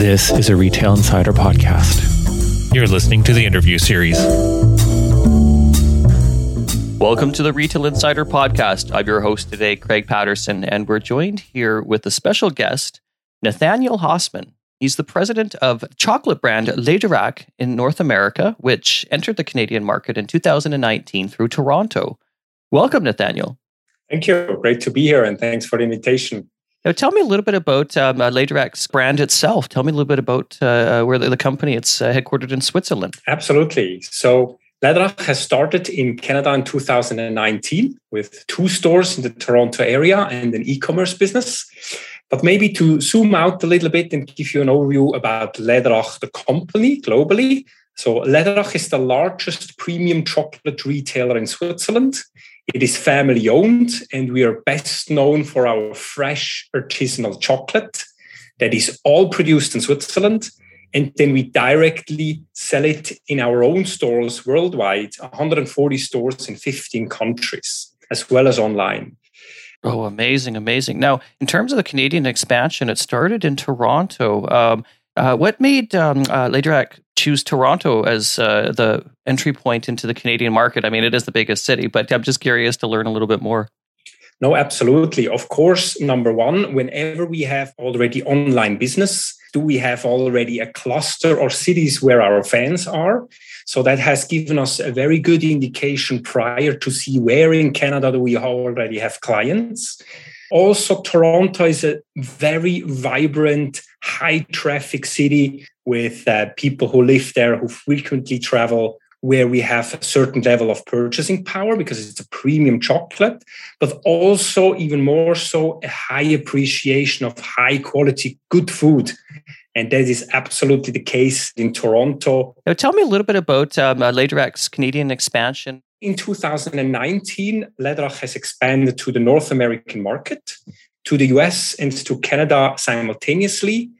This is a Retail Insider podcast. You're listening to the interview series. Welcome to the Retail Insider podcast. I'm your host today, Craig Patterson, and we're joined here with a special guest, Nathanael Hausmann. He's the president of chocolate brand Läderach in North America, which entered the Canadian market in 2019 through Toronto. Welcome, Nathanael. Thank you. Great to be here, and thanks for the invitation. Now, tell me a little bit about um, uh, brand itself. Tell me a little bit about uh, uh where the, company it's uh, headquartered in Switzerland. Absolutely. So, Läderach has started in Canada in 2019 with two stores in the Toronto area and an e-commerce business. But maybe to zoom out a little bit and give you an overview about Läderach the company globally. So, Läderach is the largest premium chocolate retailer in Switzerland. It is family owned, and we are best known for our fresh artisanal chocolate that is all produced in Switzerland. And then we directly sell it in our own stores worldwide, 140 stores in 15 countries, as well as online. Oh, amazing, amazing. Now, in terms of the Canadian expansion, it started in Toronto. Um, uh, what made um, uh, Läderach choose Toronto as uh, the entry point into the Canadian market? I mean, it is the biggest city, but I'm just curious to learn a little bit more. No, absolutely. Of course, number one, whenever we have already online business, do we have already a cluster or cities where our fans are? So that has given us a very good indication prior to see where in Canada do we already have clients. Also, Toronto is a very vibrant, high traffic city with uh, people who live there who frequently travel where we have a certain level of purchasing power because it's a premium chocolate, but also even more so a high appreciation of high quality, good food. And that is absolutely the case in Toronto. Now, tell me a little bit about um, uh, Canadian expansion. In 2019, Läderach has expanded to the North American market, to the US, and to Canada simultaneously.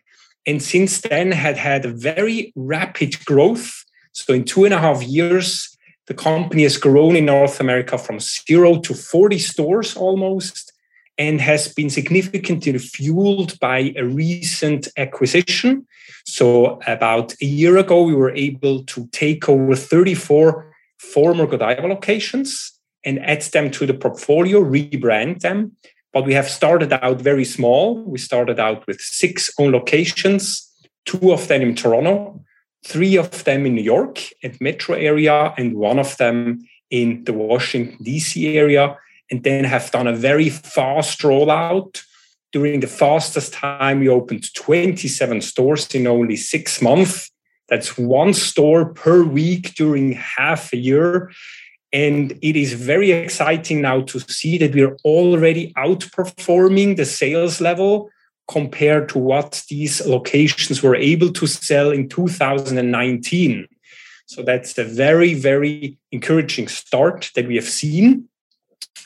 And since then, had had a very rapid growth so in two and a half years, the company has grown in North America from zero to 40 stores almost and has been significantly fueled by a recent acquisition. So about a year ago, we were able to take over 34 former Godiva locations and add them to the portfolio, rebrand them. But we have started out very small. We started out with six own locations, two of them in Toronto, three of them in New York and metro area, and one of them in the Washington, D.C. area, and then have done a very fast rollout. During the fastest time, we opened 27 stores in only six months. That's one store per week during half a year. And it is very exciting now to see that we're already outperforming the sales level compared to what these locations were able to sell in 2019. So that's a very, very encouraging start that we have seen.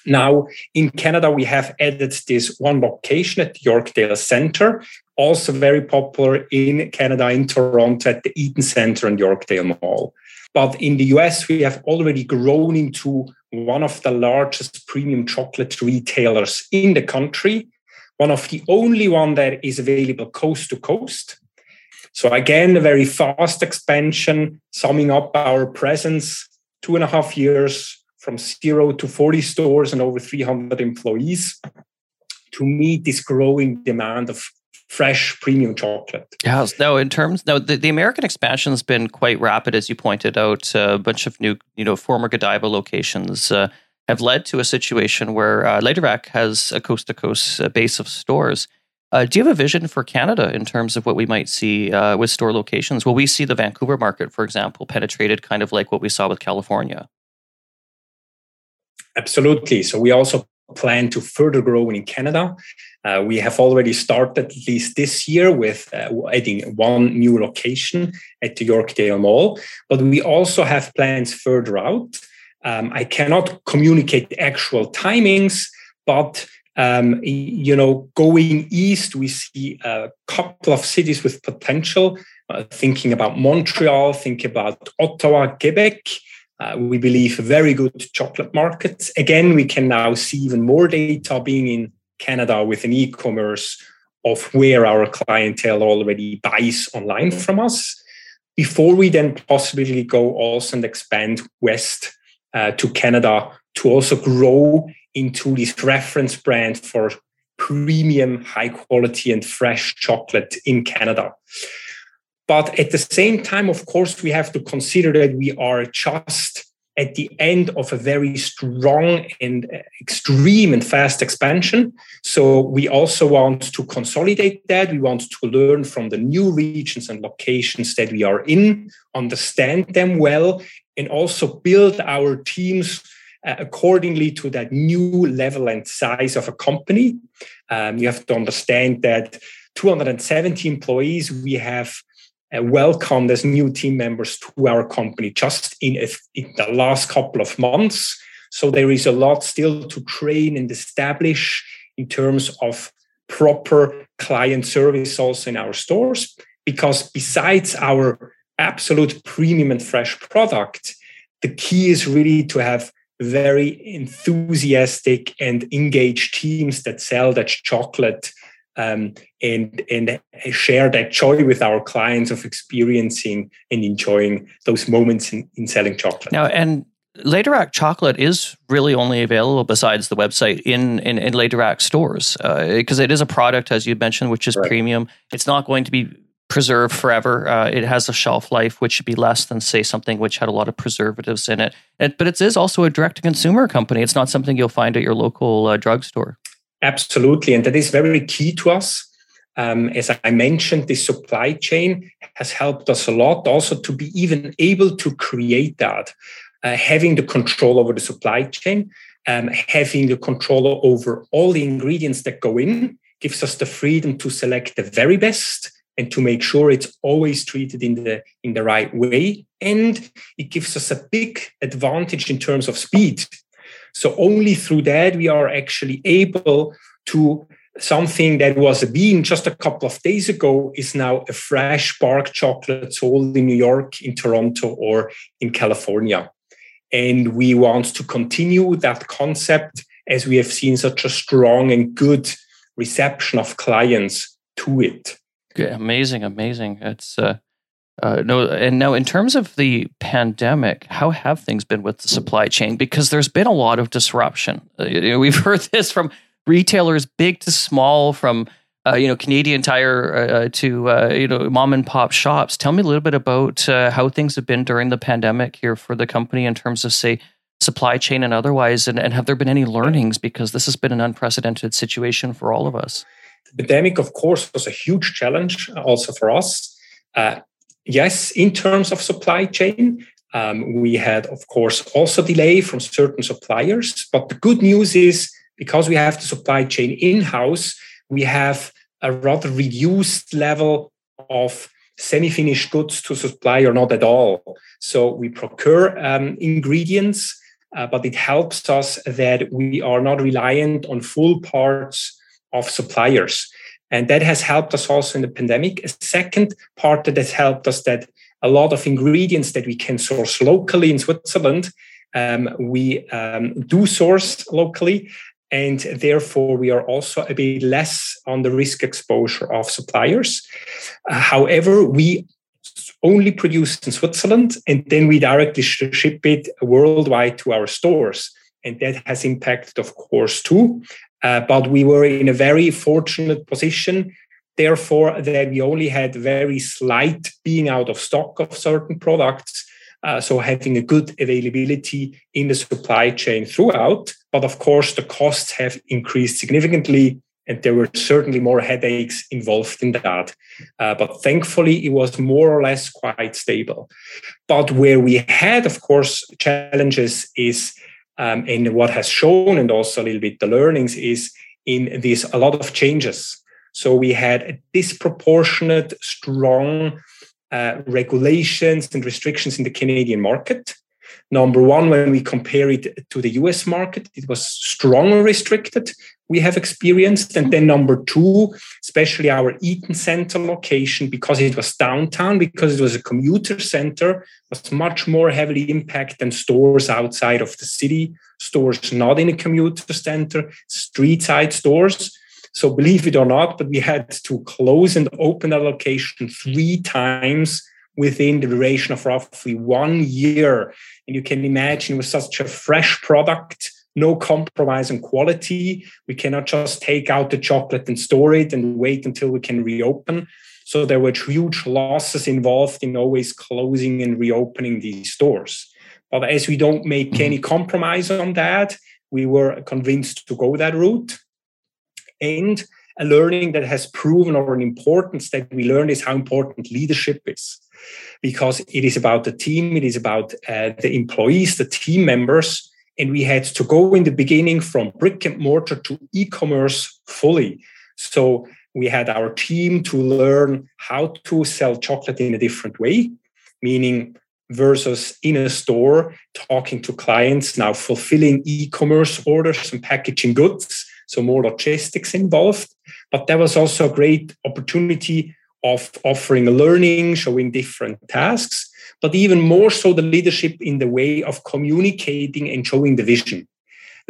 Now, in Canada, we have added this one location at the Yorkdale Center, also very popular in Canada, in Toronto, at the Eaton Center and Yorkdale Mall. But in the US, we have already grown into one of the largest premium chocolate retailers in the country one of the only one that is available coast to coast. So again, a very fast expansion, summing up our presence, two and a half years from zero to 40 stores and over 300 employees to meet this growing demand of fresh premium chocolate. Yeah, no, in terms, no, the, the American expansion has been quite rapid, as you pointed out, uh, a bunch of new, you know, former Godiva locations, uh, have led to a situation where uh, Läderach has a coast to coast base of stores. Uh, do you have a vision for Canada in terms of what we might see uh, with store locations? Will we see the Vancouver market, for example, penetrated kind of like what we saw with California? Absolutely. So we also plan to further grow in Canada. Uh, we have already started at least this year with uh, adding one new location at the Yorkdale Mall, but we also have plans further out. Um, I cannot communicate actual timings, but um, you know, going east, we see a couple of cities with potential. Uh, thinking about Montreal, think about Ottawa, Quebec. Uh, we believe a very good chocolate markets. Again, we can now see even more data being in Canada with an e-commerce of where our clientele already buys online from us before we then possibly go also and expand west uh, to Canada to also grow into this reference brand for premium, high quality, and fresh chocolate in Canada. But at the same time, of course, we have to consider that we are just at the end of a very strong and extreme and fast expansion. So we also want to consolidate that. We want to learn from the new regions and locations that we are in, understand them well, and also build our teams uh, accordingly to that new level and size of a company. Um, you have to understand that 270 employees, we have uh, Uh, welcomed as new team members to our company just in, a, in the last couple of months. So there is a lot still to train and establish in terms of proper client service also in our stores. Because besides our absolute premium and fresh product, the key is really to have very enthusiastic and engaged teams that sell that chocolate um, and and share that joy with our clients of experiencing and enjoying those moments in, in selling chocolate. Now, and Läderach chocolate is really only available besides the website in in, in stores because uh, it is a product, as you mentioned, which is right. premium. It's not going to be preserved forever. Uh, it has a shelf life which should be less than, say, something which had a lot of preservatives in it. it but it is also a direct to consumer company. It's not something you'll find at your local uh, drugstore. Absolutely. And that is very key to us. Um, as I mentioned, the supply chain has helped us a lot also to be even able to create that, uh, having the control over the supply chain, um, having the control over all the ingredients that go in gives us the freedom to select the very best and to make sure it's always treated in the in the right way and it gives us a big advantage in terms of speed so only through that we are actually able to something that was a bean just a couple of days ago is now a fresh bark chocolate sold in New York, in Toronto, or in California. And we want to continue that concept as we have seen such a strong and good reception of clients to it. Yeah, amazing, amazing. It's uh, uh, no, and now in terms of the pandemic, how have things been with the supply chain? Because there's been a lot of disruption. Uh, you know, we've heard this from retailers, big to small, from uh, you know Canadian Tire uh, uh, to uh, you know mom and pop shops. Tell me a little bit about how things have been during the pandemic here for the company in terms of say supply chain and otherwise, and, and have there been any learnings because this has been an unprecedented situation for all of us. The pandemic, of course, was a huge challenge also for us. Uh, yes, in terms of supply chain, um, we had, of course, also delay from certain suppliers. But the good news is because we have the supply chain in house, we have a rather reduced level of semi finished goods to supply or not at all. So we procure um, ingredients, uh, but it helps us that we are not reliant on full parts of suppliers. And that has helped us also in the pandemic. A second part that has helped us that a lot of ingredients that we can source locally in Switzerland, um, we um, do source locally. And therefore, we are also a bit less on the risk exposure of suppliers. Uh, however, we only produce in Switzerland and then we directly ship it worldwide to our stores. And that has impacted, of course, too. Uh, but we were in a very fortunate position, therefore, that we only had very slight being out of stock of certain products. Uh, so having a good availability in the supply chain throughout. But of course, the costs have increased significantly, and there were certainly more headaches involved in that. Uh, but thankfully, it was more or less quite stable. But where we had, of course, challenges is um, and what has shown, and also a little bit the learnings, is in this a lot of changes. So we had a disproportionate, strong uh, regulations and restrictions in the Canadian market. Number one, when we compare it to the US market, it was strongly restricted, we have experienced. And then number two, especially our Eaton Center location, because it was downtown, because it was a commuter center, was much more heavily impacted than stores outside of the city, stores not in a commuter center, street side stores. So believe it or not, but we had to close and open a location three times within the duration of roughly one year. And you can imagine with such a fresh product, no compromise on quality. We cannot just take out the chocolate and store it and wait until we can reopen. So there were huge losses involved in always closing and reopening these stores. But as we don't make mm-hmm. any compromise on that, we were convinced to go that route. And a learning that has proven or an importance that we learned is how important leadership is because it is about the team it is about uh, the employees the team members and we had to go in the beginning from brick and mortar to e-commerce fully. So we had our team to learn how to sell chocolate in a different way meaning versus in a store talking to clients now fulfilling e-commerce orders and packaging goods so more logistics involved. But there was also a great opportunity of offering learning showing different tasks but even more so the leadership in the way of communicating and showing the vision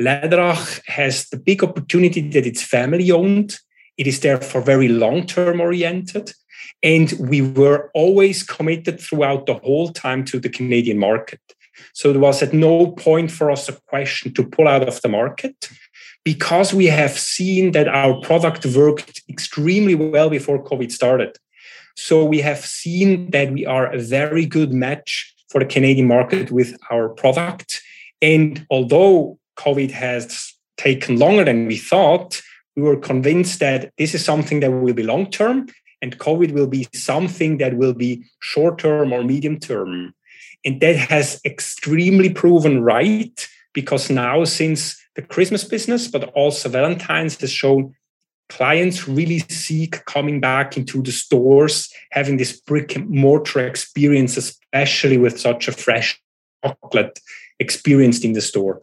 Läderach has the big opportunity that it's family owned it is therefore very long term oriented and we were always committed throughout the whole time to the Canadian market. So there was at no point for us a question to pull out of the market because we have seen that our product worked extremely well before COVID started. So we have seen that we are a very good match for the Canadian market with our product. And although COVID has taken longer than we thought, we were convinced that this is something that will be long term and COVID will be something that will be short term or medium term. And that has extremely proven right because now, since the Christmas business, but also Valentine's has shown clients really seek coming back into the stores, having this brick and mortar experience, especially with such a fresh chocolate experienced in the store.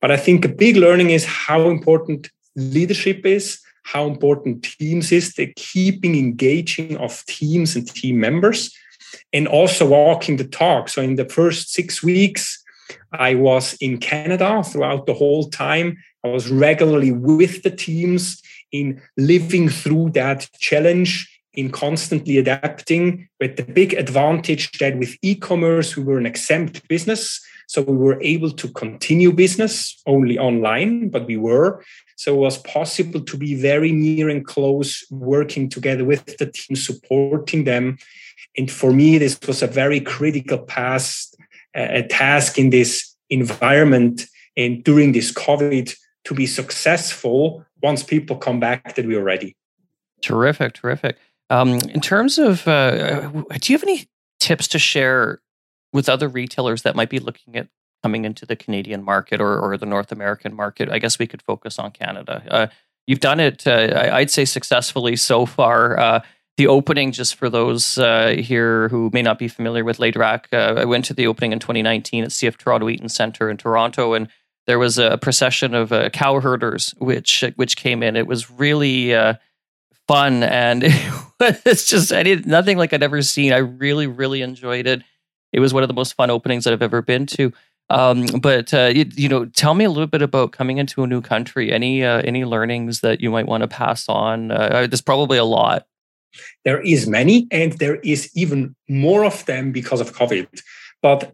But I think a big learning is how important leadership is how important teams is, the keeping engaging of teams and team members, and also walking the talk. So in the first six weeks, I was in Canada throughout the whole time. I was regularly with the teams in living through that challenge, in constantly adapting, with the big advantage that with e commerce, we were an exempt business. So we were able to continue business only online, but we were. So it was possible to be very near and close, working together with the team, supporting them. And for me, this was a very critical past, a task in this environment and during this COVID to be successful once people come back that we are ready. Terrific, terrific. Um, in terms of, uh, do you have any tips to share with other retailers that might be looking at coming into the Canadian market or, or the North American market. I guess we could focus on Canada. Uh, you've done it, uh, I'd say, successfully so far. Uh, the opening, just for those uh, here who may not be familiar with Läderach, uh, I went to the opening in 2019 at CF Toronto Eaton Centre in Toronto, and there was a procession of uh, cow herders which which came in. It was really fun, and it's just I did nothing like I'd ever seen. I really, really enjoyed it. It was one of the most fun openings that I've ever been to. Um, but uh, you, you, know, tell me a little bit about coming into a new country. Any uh, any learnings that you might want to pass on? Uh, uh, there's probably a lot. There is many, and there is even more of them because of COVID. But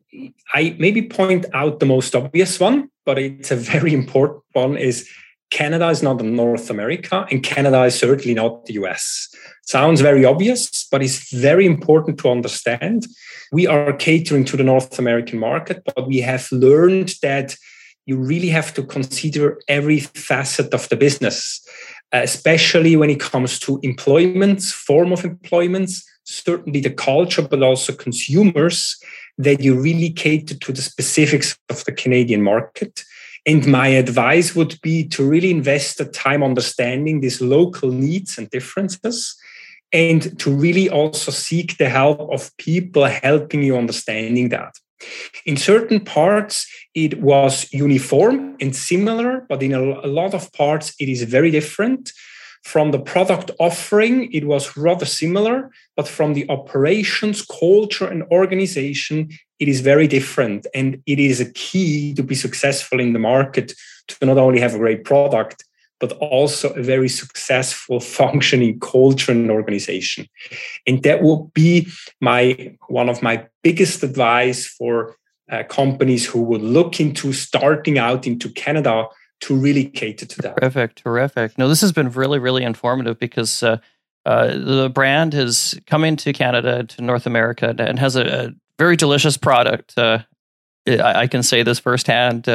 I maybe point out the most obvious one, but it's a very important one. Is Canada is not North America, and Canada is certainly not the US. Sounds very obvious, but it's very important to understand we are catering to the North American market, but we have learned that you really have to consider every facet of the business, Uh, especially when it comes to employment, form of employment, certainly the culture, but also consumers, that you really cater to the specifics of the Canadian market. And my advice would be to really invest the time understanding these local needs and differences and to really also seek the help of people helping you understanding that. In certain parts, it was uniform and similar, but in a, lot of parts, it is very different. From the product offering, it was rather similar, but from the operations, culture, and organization, it is very different. And it is a key to be successful in the market to not only have a great product, but also a very successful functioning culture and organization. And that will be my one of my biggest advice for uh, companies who would look into starting out into Canada to really cater to that. Terrific, terrific. No, this has been really, really informative because uh, uh, the brand has come into Canada, to North America, and has a, a very delicious product. Uh, I, I, can say this firsthand.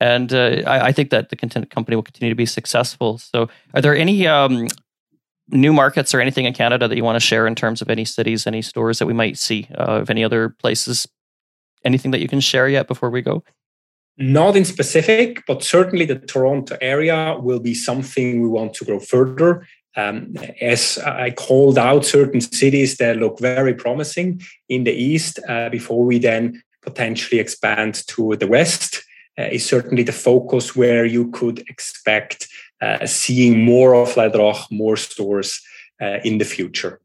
And uh, I, I, think that the content company will continue to be successful. So, are there any um, new markets or anything in Canada that you want to share in terms of any cities, any stores that we might see uh, of any other places? Anything that you can share yet before we go? Not in specific, but certainly the Toronto area will be something we want to grow further. Um, as I called out certain cities that look very promising in the east uh, before we then potentially expand to the west is certainly the focus where you could expect uh, seeing more of Läderach, more stores uh, in the future.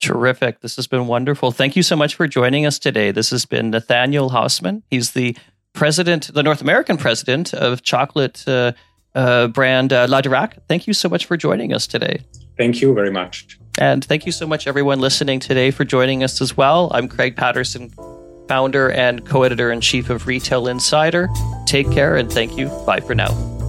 Terrific. This has been wonderful. Thank you so much for joining us today. This has been Nathanael Hausmann. He's the president, the North American president of chocolate uh, uh, brand uh, Läderach. Thank you so much for joining us today. Thank you very much. And thank you so much, everyone listening today, for joining us as well. I'm Craig Patterson, founder and co editor in chief of Retail Insider. Take care and thank you. Bye for now.